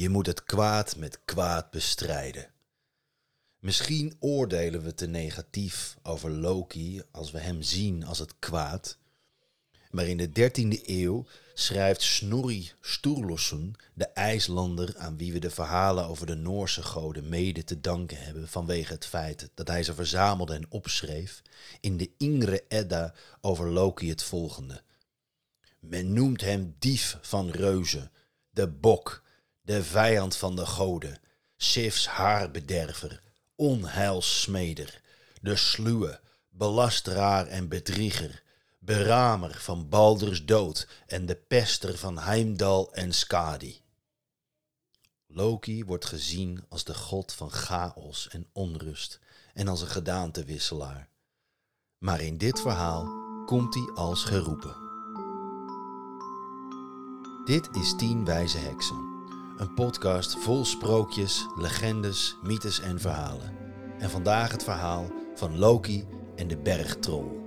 Je moet het kwaad met kwaad bestrijden. Misschien oordelen we te negatief over Loki als we hem zien als het kwaad. Maar in de 13e eeuw schrijft Snorri Sturluson, de IJslander aan wie we de verhalen over de Noorse goden mede te danken hebben vanwege het feit dat hij ze verzamelde en opschreef, in de Ingre Edda over Loki het volgende. Men noemt hem dief van reuzen, de bok, de vijand van de goden, Sifs haarbederver, onheilsmeder, de sluwe, belasteraar en bedrieger, beramer van Balders dood en de pester van Heimdal en Skadi. Loki wordt gezien als de god van chaos en onrust en als een gedaantewisselaar. Maar in dit verhaal komt hij als geroepen. Dit is Tien Wijze Heksen, een podcast vol sprookjes, legendes, mythes en verhalen. En vandaag het verhaal van Loki en de bergtrol.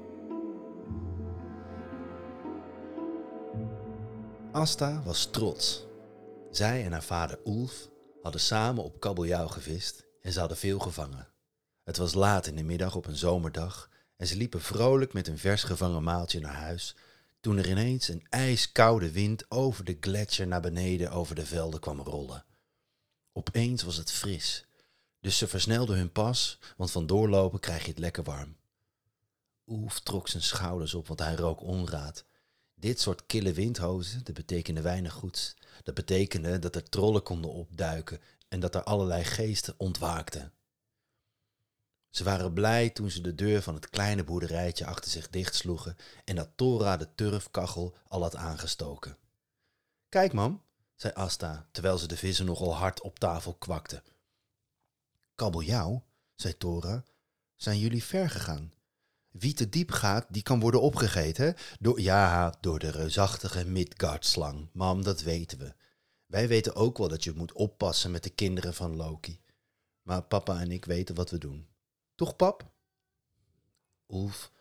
Asta was trots. Zij en haar vader Ulf hadden samen op kabeljauw gevist en ze hadden veel gevangen. Het was laat in de middag op een zomerdag en ze liepen vrolijk met een vers gevangen maaltje naar huis toen er ineens een ijskoude wind over de gletsjer naar beneden over de velden kwam rollen. Opeens was het fris, dus ze versnelden hun pas, want van doorlopen krijg je het lekker warm. Oef trok zijn schouders op, want hij rook onraad. Dit soort kille windhozen, dat betekende weinig goeds. Dat betekende dat er trollen konden opduiken en dat er allerlei geesten ontwaakten. Ze waren blij toen ze de deur van het kleine boerderijtje achter zich dichtsloegen en dat Tora de turfkachel al had aangestoken. Kijk, mam, zei Asta, terwijl ze de vissen nogal hard op tafel kwakte. Kabeljauw, zei Tora, zijn jullie ver gegaan? Wie te diep gaat, die kan worden opgegeten. Door, ja, door de reusachtige Midgard-slang. Mam, dat weten we. Wij weten ook wel dat je moet oppassen met de kinderen van Loki. Maar papa en ik weten wat we doen. Toch, pap? Ulf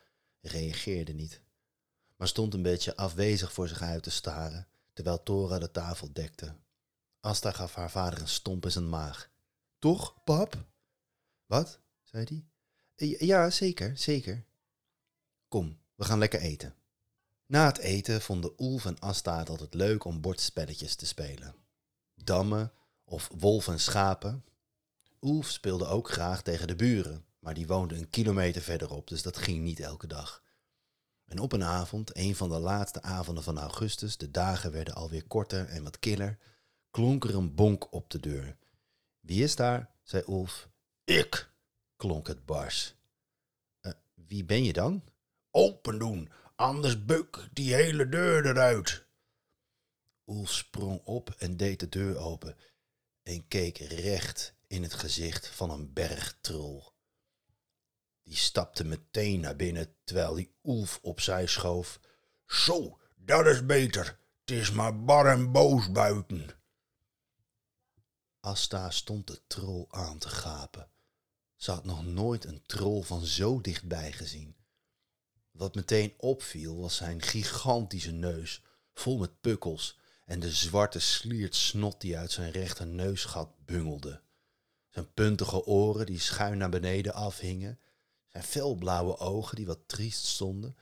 reageerde niet, maar stond een beetje afwezig voor zich uit te staren, terwijl Tora de tafel dekte. Asta gaf haar vader een stomp in zijn maag. Toch, pap? Wat? zei hij. Ja, zeker, zeker. Kom, we gaan lekker eten. Na het eten vonden Ulf en Asta het altijd leuk om bordspelletjes te spelen. Dammen of wolf en schapen. Ulf speelde ook graag tegen de buren, maar die woonden een kilometer verderop, dus dat ging niet elke dag. En op een avond, een van de laatste avonden van augustus, de dagen werden alweer korter en wat killer, klonk er een bonk op de deur. Wie is daar? zei Ulf. Ik, klonk het bars. Uh, wie ben je dan? Open doen, anders buk die hele deur eruit. Ulf sprong op en deed de deur open en keek recht in het gezicht van een bergtrol. Die stapte meteen naar binnen terwijl die Ulf opzij schoof. Zo, dat is beter. Het is maar bar en boos buiten. Asta stond de troll aan te gapen. Ze had nog nooit een troll van zo dichtbij gezien. Wat meteen opviel was zijn gigantische neus, vol met pukkels, en de zwarte sliert snot die uit zijn rechter neusgat bungelde. Zijn puntige oren die schuin naar beneden afhingen, zijn felblauwe ogen die wat triest stonden,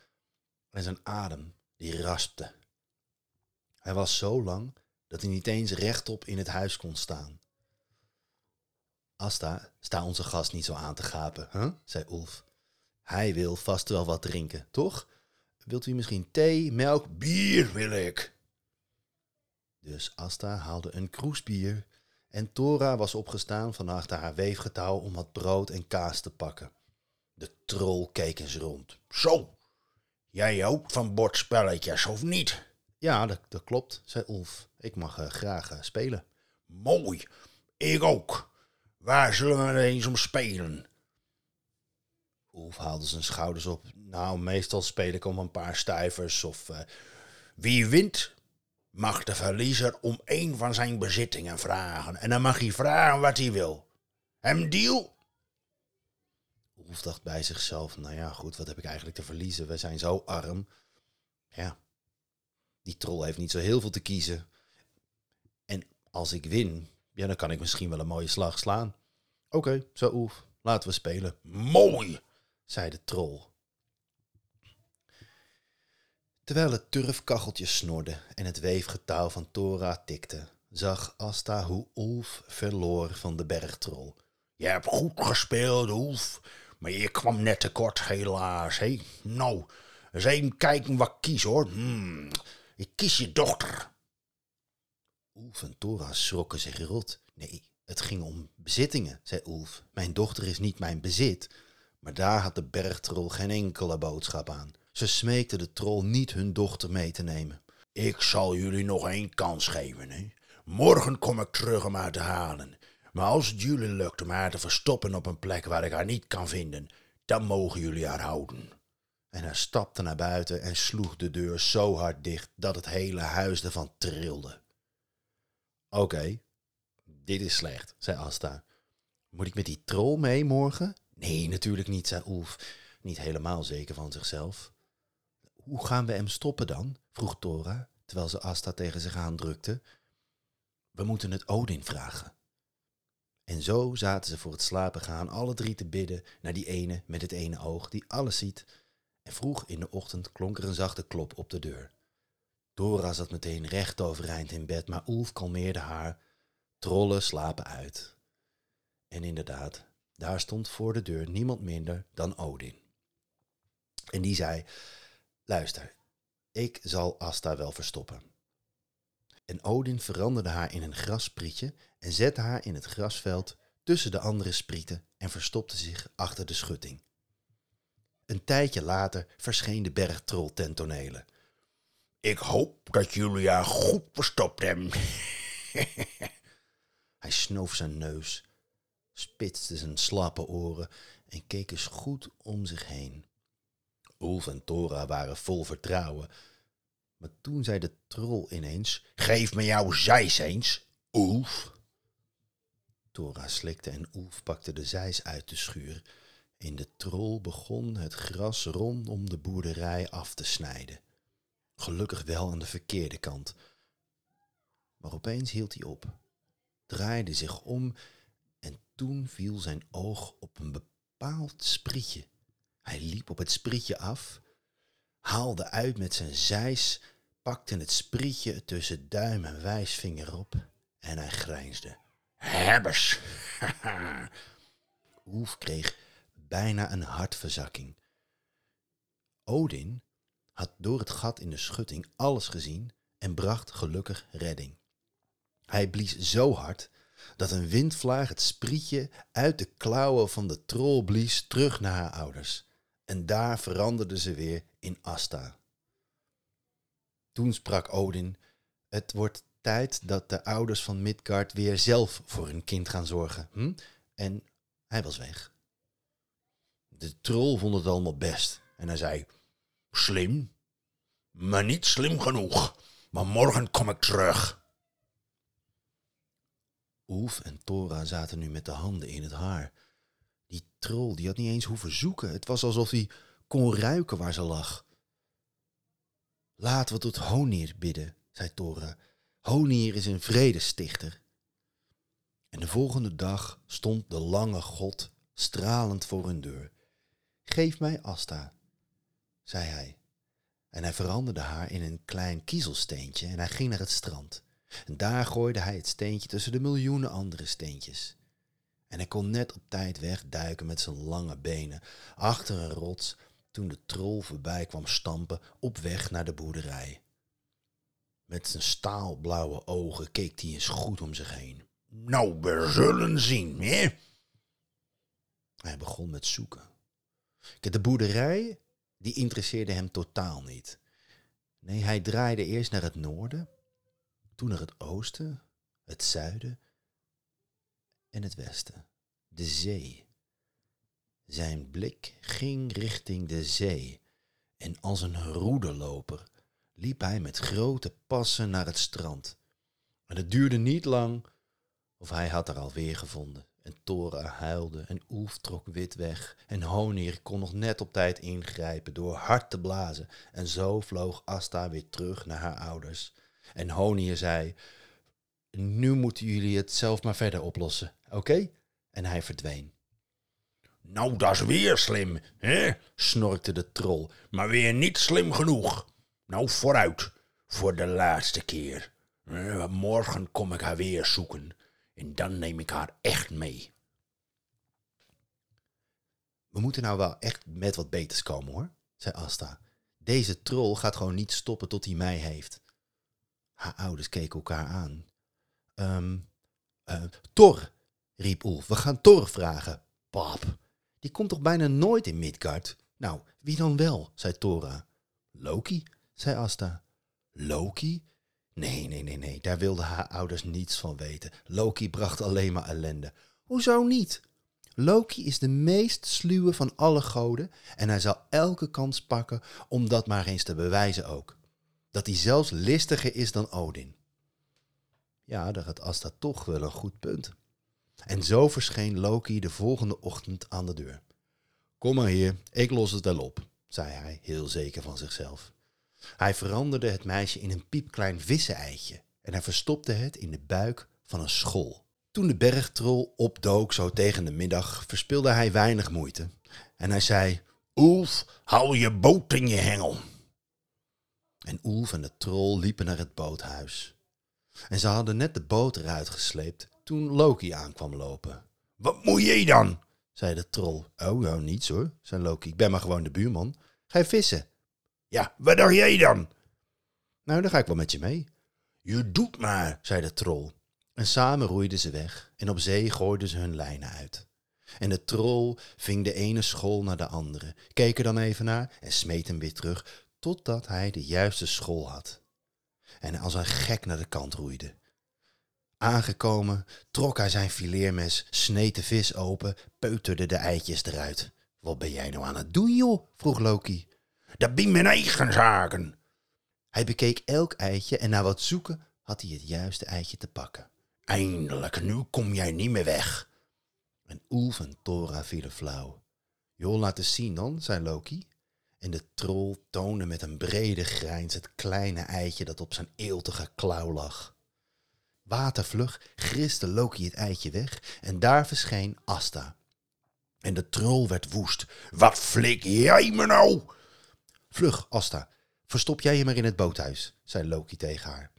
en zijn adem die raspte. Hij was zo lang dat hij niet eens rechtop in het huis kon staan. Asta, sta onze gast niet zo aan te gapen, huh? zei Ulf. Hij wil vast wel wat drinken, toch? Wilt u misschien thee, melk, bier wil ik? Dus Asta haalde een kroesbier en Tora was opgestaan van achter haar weefgetouw om wat brood en kaas te pakken. De troll keek eens rond. Zo, jij ook van bordspelletjes, of niet? Ja, dat, dat klopt, zei Ulf. Ik mag uh, graag uh, spelen. Mooi, ik ook. Waar zullen we er eens om spelen? Ulf haalde zijn schouders op. Nou, meestal speel ik om een paar stuivers of... Uh, wie wint, mag de verliezer om één van zijn bezittingen vragen. En dan mag hij vragen wat hij wil. Hem deal? Ulf dacht bij zichzelf, nou ja, goed, wat heb ik eigenlijk te verliezen? We zijn zo arm. Ja, die troll heeft niet zo heel veel te kiezen. En als ik win, ja, dan kan ik misschien wel een mooie slag slaan. Oké, zo Oef, laten we spelen. Mooi, zei de troll. Terwijl het turfkacheltje snorde en het weefgetouw van Tora tikte, zag Asta hoe Ulf verloor van de bergtrol. Je hebt goed gespeeld, Ulf, maar je kwam net te kort, helaas. Hé, nou, eens even kijken wat ik kies, hoor. Hmm, ik kies je dochter. Ulf en Tora schrokken zich rot. Nee, het ging om bezittingen, zei Ulf. Mijn dochter is niet mijn bezit. Maar daar had de bergtrol geen enkele boodschap aan. Ze smeekte de troll niet hun dochter mee te nemen. Ik zal jullie nog één kans geven, hè. Morgen kom ik terug om haar te halen. Maar als het jullie lukt om haar te verstoppen op een plek waar ik haar niet kan vinden, dan mogen jullie haar houden. En hij stapte naar buiten en sloeg de deur zo hard dicht dat het hele huis ervan trilde. Oké, dit is slecht, zei Asta. Moet ik met die troll mee morgen? Nee, natuurlijk niet, zei Oef, niet helemaal zeker van zichzelf. Hoe gaan we hem stoppen dan? vroeg Tora, terwijl ze Asta tegen zich aandrukte. We moeten het Odin vragen. Zo zaten ze voor het slapen gaan alle drie te bidden naar die ene met het ene oog die alles ziet. En vroeg in de ochtend klonk er een zachte klop op de deur. Dora zat meteen recht overeind in bed, maar Ulf kalmeerde haar. Trollen slapen uit. En inderdaad, daar stond voor de deur niemand minder dan Odin. En die zei: Luister, ik zal Asta wel verstoppen. En Odin veranderde haar in een grassprietje en zette haar in het grasveld tussen de andere sprieten en verstopte zich achter de schutting. Een tijdje later verscheen de bergtrol ten tonele. Ik hoop dat jullie haar goed verstopt hebben. Hij snoof zijn neus, spitste zijn slappe oren en keek eens goed om zich heen. Ulf en Tora waren vol vertrouwen. Toen zei de troll ineens: Geef me jouw zeis eens, Ulf. Tora slikte en Ulf pakte de zeis uit de schuur. En de troll begon het gras rondom de boerderij af te snijden. Gelukkig wel aan de verkeerde kant. Maar opeens hield hij op, draaide zich om en toen viel zijn oog op een bepaald sprietje. Hij liep op het sprietje af, haalde uit met zijn zeis, pakte het sprietje tussen duim en wijsvinger op en hij grijnsde. Hebbers! Oef kreeg bijna een hartverzakking. Odin had door het gat in de schutting alles gezien en bracht gelukkig redding. Hij blies zo hard dat een windvlaag het sprietje uit de klauwen van de troll blies terug naar haar ouders. En daar veranderde ze weer in Asta. Toen sprak Odin: Het wordt tijd dat de ouders van Midgard weer zelf voor hun kind gaan zorgen. Hm? En hij was weg. De troll vond het allemaal best en hij zei: Slim, maar niet slim genoeg. Maar morgen kom ik terug. Oef en Tora zaten nu met de handen in het haar. Die troll die had niet eens hoeven zoeken. Het was alsof hij kon ruiken waar ze lag. Laten we tot Honir bidden, zei Tora. Honir is een vredestichter. En de volgende dag stond de lange god stralend voor hun deur. Geef mij Asta, zei hij. En hij veranderde haar in een klein kiezelsteentje en hij ging naar het strand. En daar gooide hij het steentje tussen de miljoenen andere steentjes. En hij kon net op tijd wegduiken met zijn lange benen achter een rots toen de troll voorbij kwam stampen op weg naar de boerderij. Met zijn staalblauwe ogen keek hij eens goed om zich heen. Nou, we zullen zien, hè? Hij begon met zoeken. De boerderij, die interesseerde hem totaal niet. Nee, hij draaide eerst naar het noorden, toen naar het oosten, het zuiden en het westen. De zee. Zijn blik ging richting de zee en als een roedeloper liep hij met grote passen naar het strand. En het duurde niet lang of hij had er alweer gevonden. En Tora huilde en Oef trok wit weg. En Honir kon nog net op tijd ingrijpen door hard te blazen. En zo vloog Asta weer terug naar haar ouders. En Honir zei, nu moeten jullie het zelf maar verder oplossen, oké? En hij verdween. Nou, dat is weer slim, hè? snorkte de troll, maar weer niet slim genoeg. Nou, vooruit, voor de laatste keer. Morgen kom ik haar weer zoeken en dan neem ik haar echt mee. We moeten nou wel echt met wat beters komen hoor, zei Asta. Deze troll gaat gewoon niet stoppen tot hij mij heeft. Haar ouders keken elkaar aan. Uh, Thor, riep Ulf. We gaan Thor vragen. Pap, die komt toch bijna nooit in Midgard? Nou, wie dan wel, zei Thora. Loki, zei Asta. Loki? Nee, nee, nee, nee, daar wilden haar ouders niets van weten. Loki bracht alleen maar ellende. Hoezo niet? Loki is de meest sluwe van alle goden en hij zal elke kans pakken om dat maar eens te bewijzen ook. Dat hij zelfs listiger is dan Odin. Ja, daar had Asta toch wel een goed punt. En zo verscheen Loki de volgende ochtend aan de deur. Kom maar hier, ik los het wel op, zei hij, heel zeker van zichzelf. Hij veranderde het meisje in een piepklein visseneitje en hij verstopte het in de buik van een school. Toen de bergtrol opdook zo tegen de middag, verspilde hij weinig moeite. En hij zei, Oelf, hou je boot in je hengel. En Oelf en de troll liepen naar het boothuis. En ze hadden net de boot eruit gesleept toen Loki aankwam lopen. Wat moet jij dan? zei de troll. Oh, nou niets hoor, zei Loki. Ik ben maar gewoon de buurman. Ga je vissen? Ja, wat dacht jij dan? Nou, dan ga ik wel met je mee. Je doet maar, zei de troll. En samen roeiden ze weg en op zee gooiden ze hun lijnen uit. En de troll ving de ene school naar de andere, keek er dan even naar en smeet hem weer terug, totdat hij de juiste school had. En als een gek naar de kant roeide. Aangekomen trok hij zijn fileermes, sneed de vis open, peuterde de eitjes eruit. Wat ben jij nou aan het doen, joh? vroeg Loki. Dat ben mijn eigen zaken. Hij bekeek elk eitje en na wat zoeken had hij het juiste eitje te pakken. Eindelijk, nu kom jij niet meer weg. En Oelf en Thora vielen flauw. Joh, laat eens zien dan, zei Loki. En de troll toonde met een brede grijns het kleine eitje dat op zijn eeltige klauw lag. Watervlug griste Loki het eitje weg en daar verscheen Asta. En de troll werd woest. Wat flik jij me nou? Vlug, Asta, verstop jij je maar in het boothuis, zei Loki tegen haar.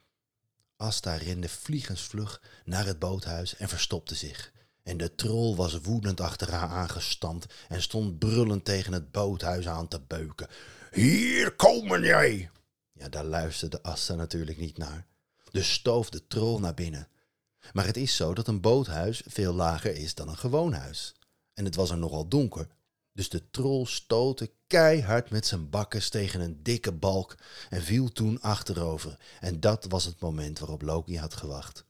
Asta rende vliegensvlug naar het boothuis en verstopte zich. En de troll was woedend achter haar aangestampt en stond brullend tegen het boothuis aan te beuken. Hier komen jij! Ja, daar luisterde Asta natuurlijk niet naar. Dus stoof de troll naar binnen. Maar het is zo dat een boothuis veel lager is dan een gewoon huis. En het was er nogal donker, dus de troll stootte keihard met zijn bakkes tegen een dikke balk en viel toen achterover. En dat was het moment waarop Loki had gewacht.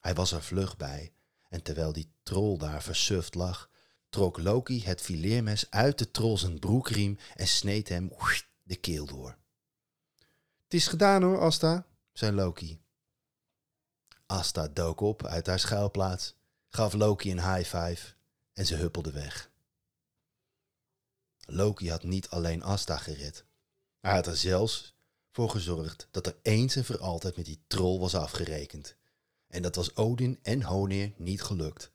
Hij was er vlug bij, en terwijl die troll daar versuft lag, trok Loki het fileermes uit de troll zijn broekriem en sneed hem de keel door. Het is gedaan hoor, Asta, zei Loki. Asta dook op uit haar schuilplaats, gaf Loki een high five en ze huppelde weg. Loki had niet alleen Asta gered. Hij had er zelfs voor gezorgd dat er eens en voor altijd met die troll was afgerekend. En dat was Odin en Honir niet gelukt.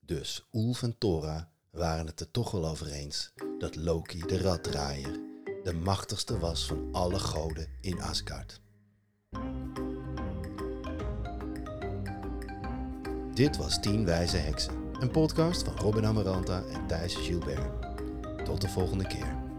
Dus Ulf en Thora waren het er toch wel over eens dat Loki de raddraaier de machtigste was van alle goden in Asgard. Dit was Tien Wijze Heksen, een podcast van Robin Amaranta en Thijs Gilbert. Tot de volgende keer.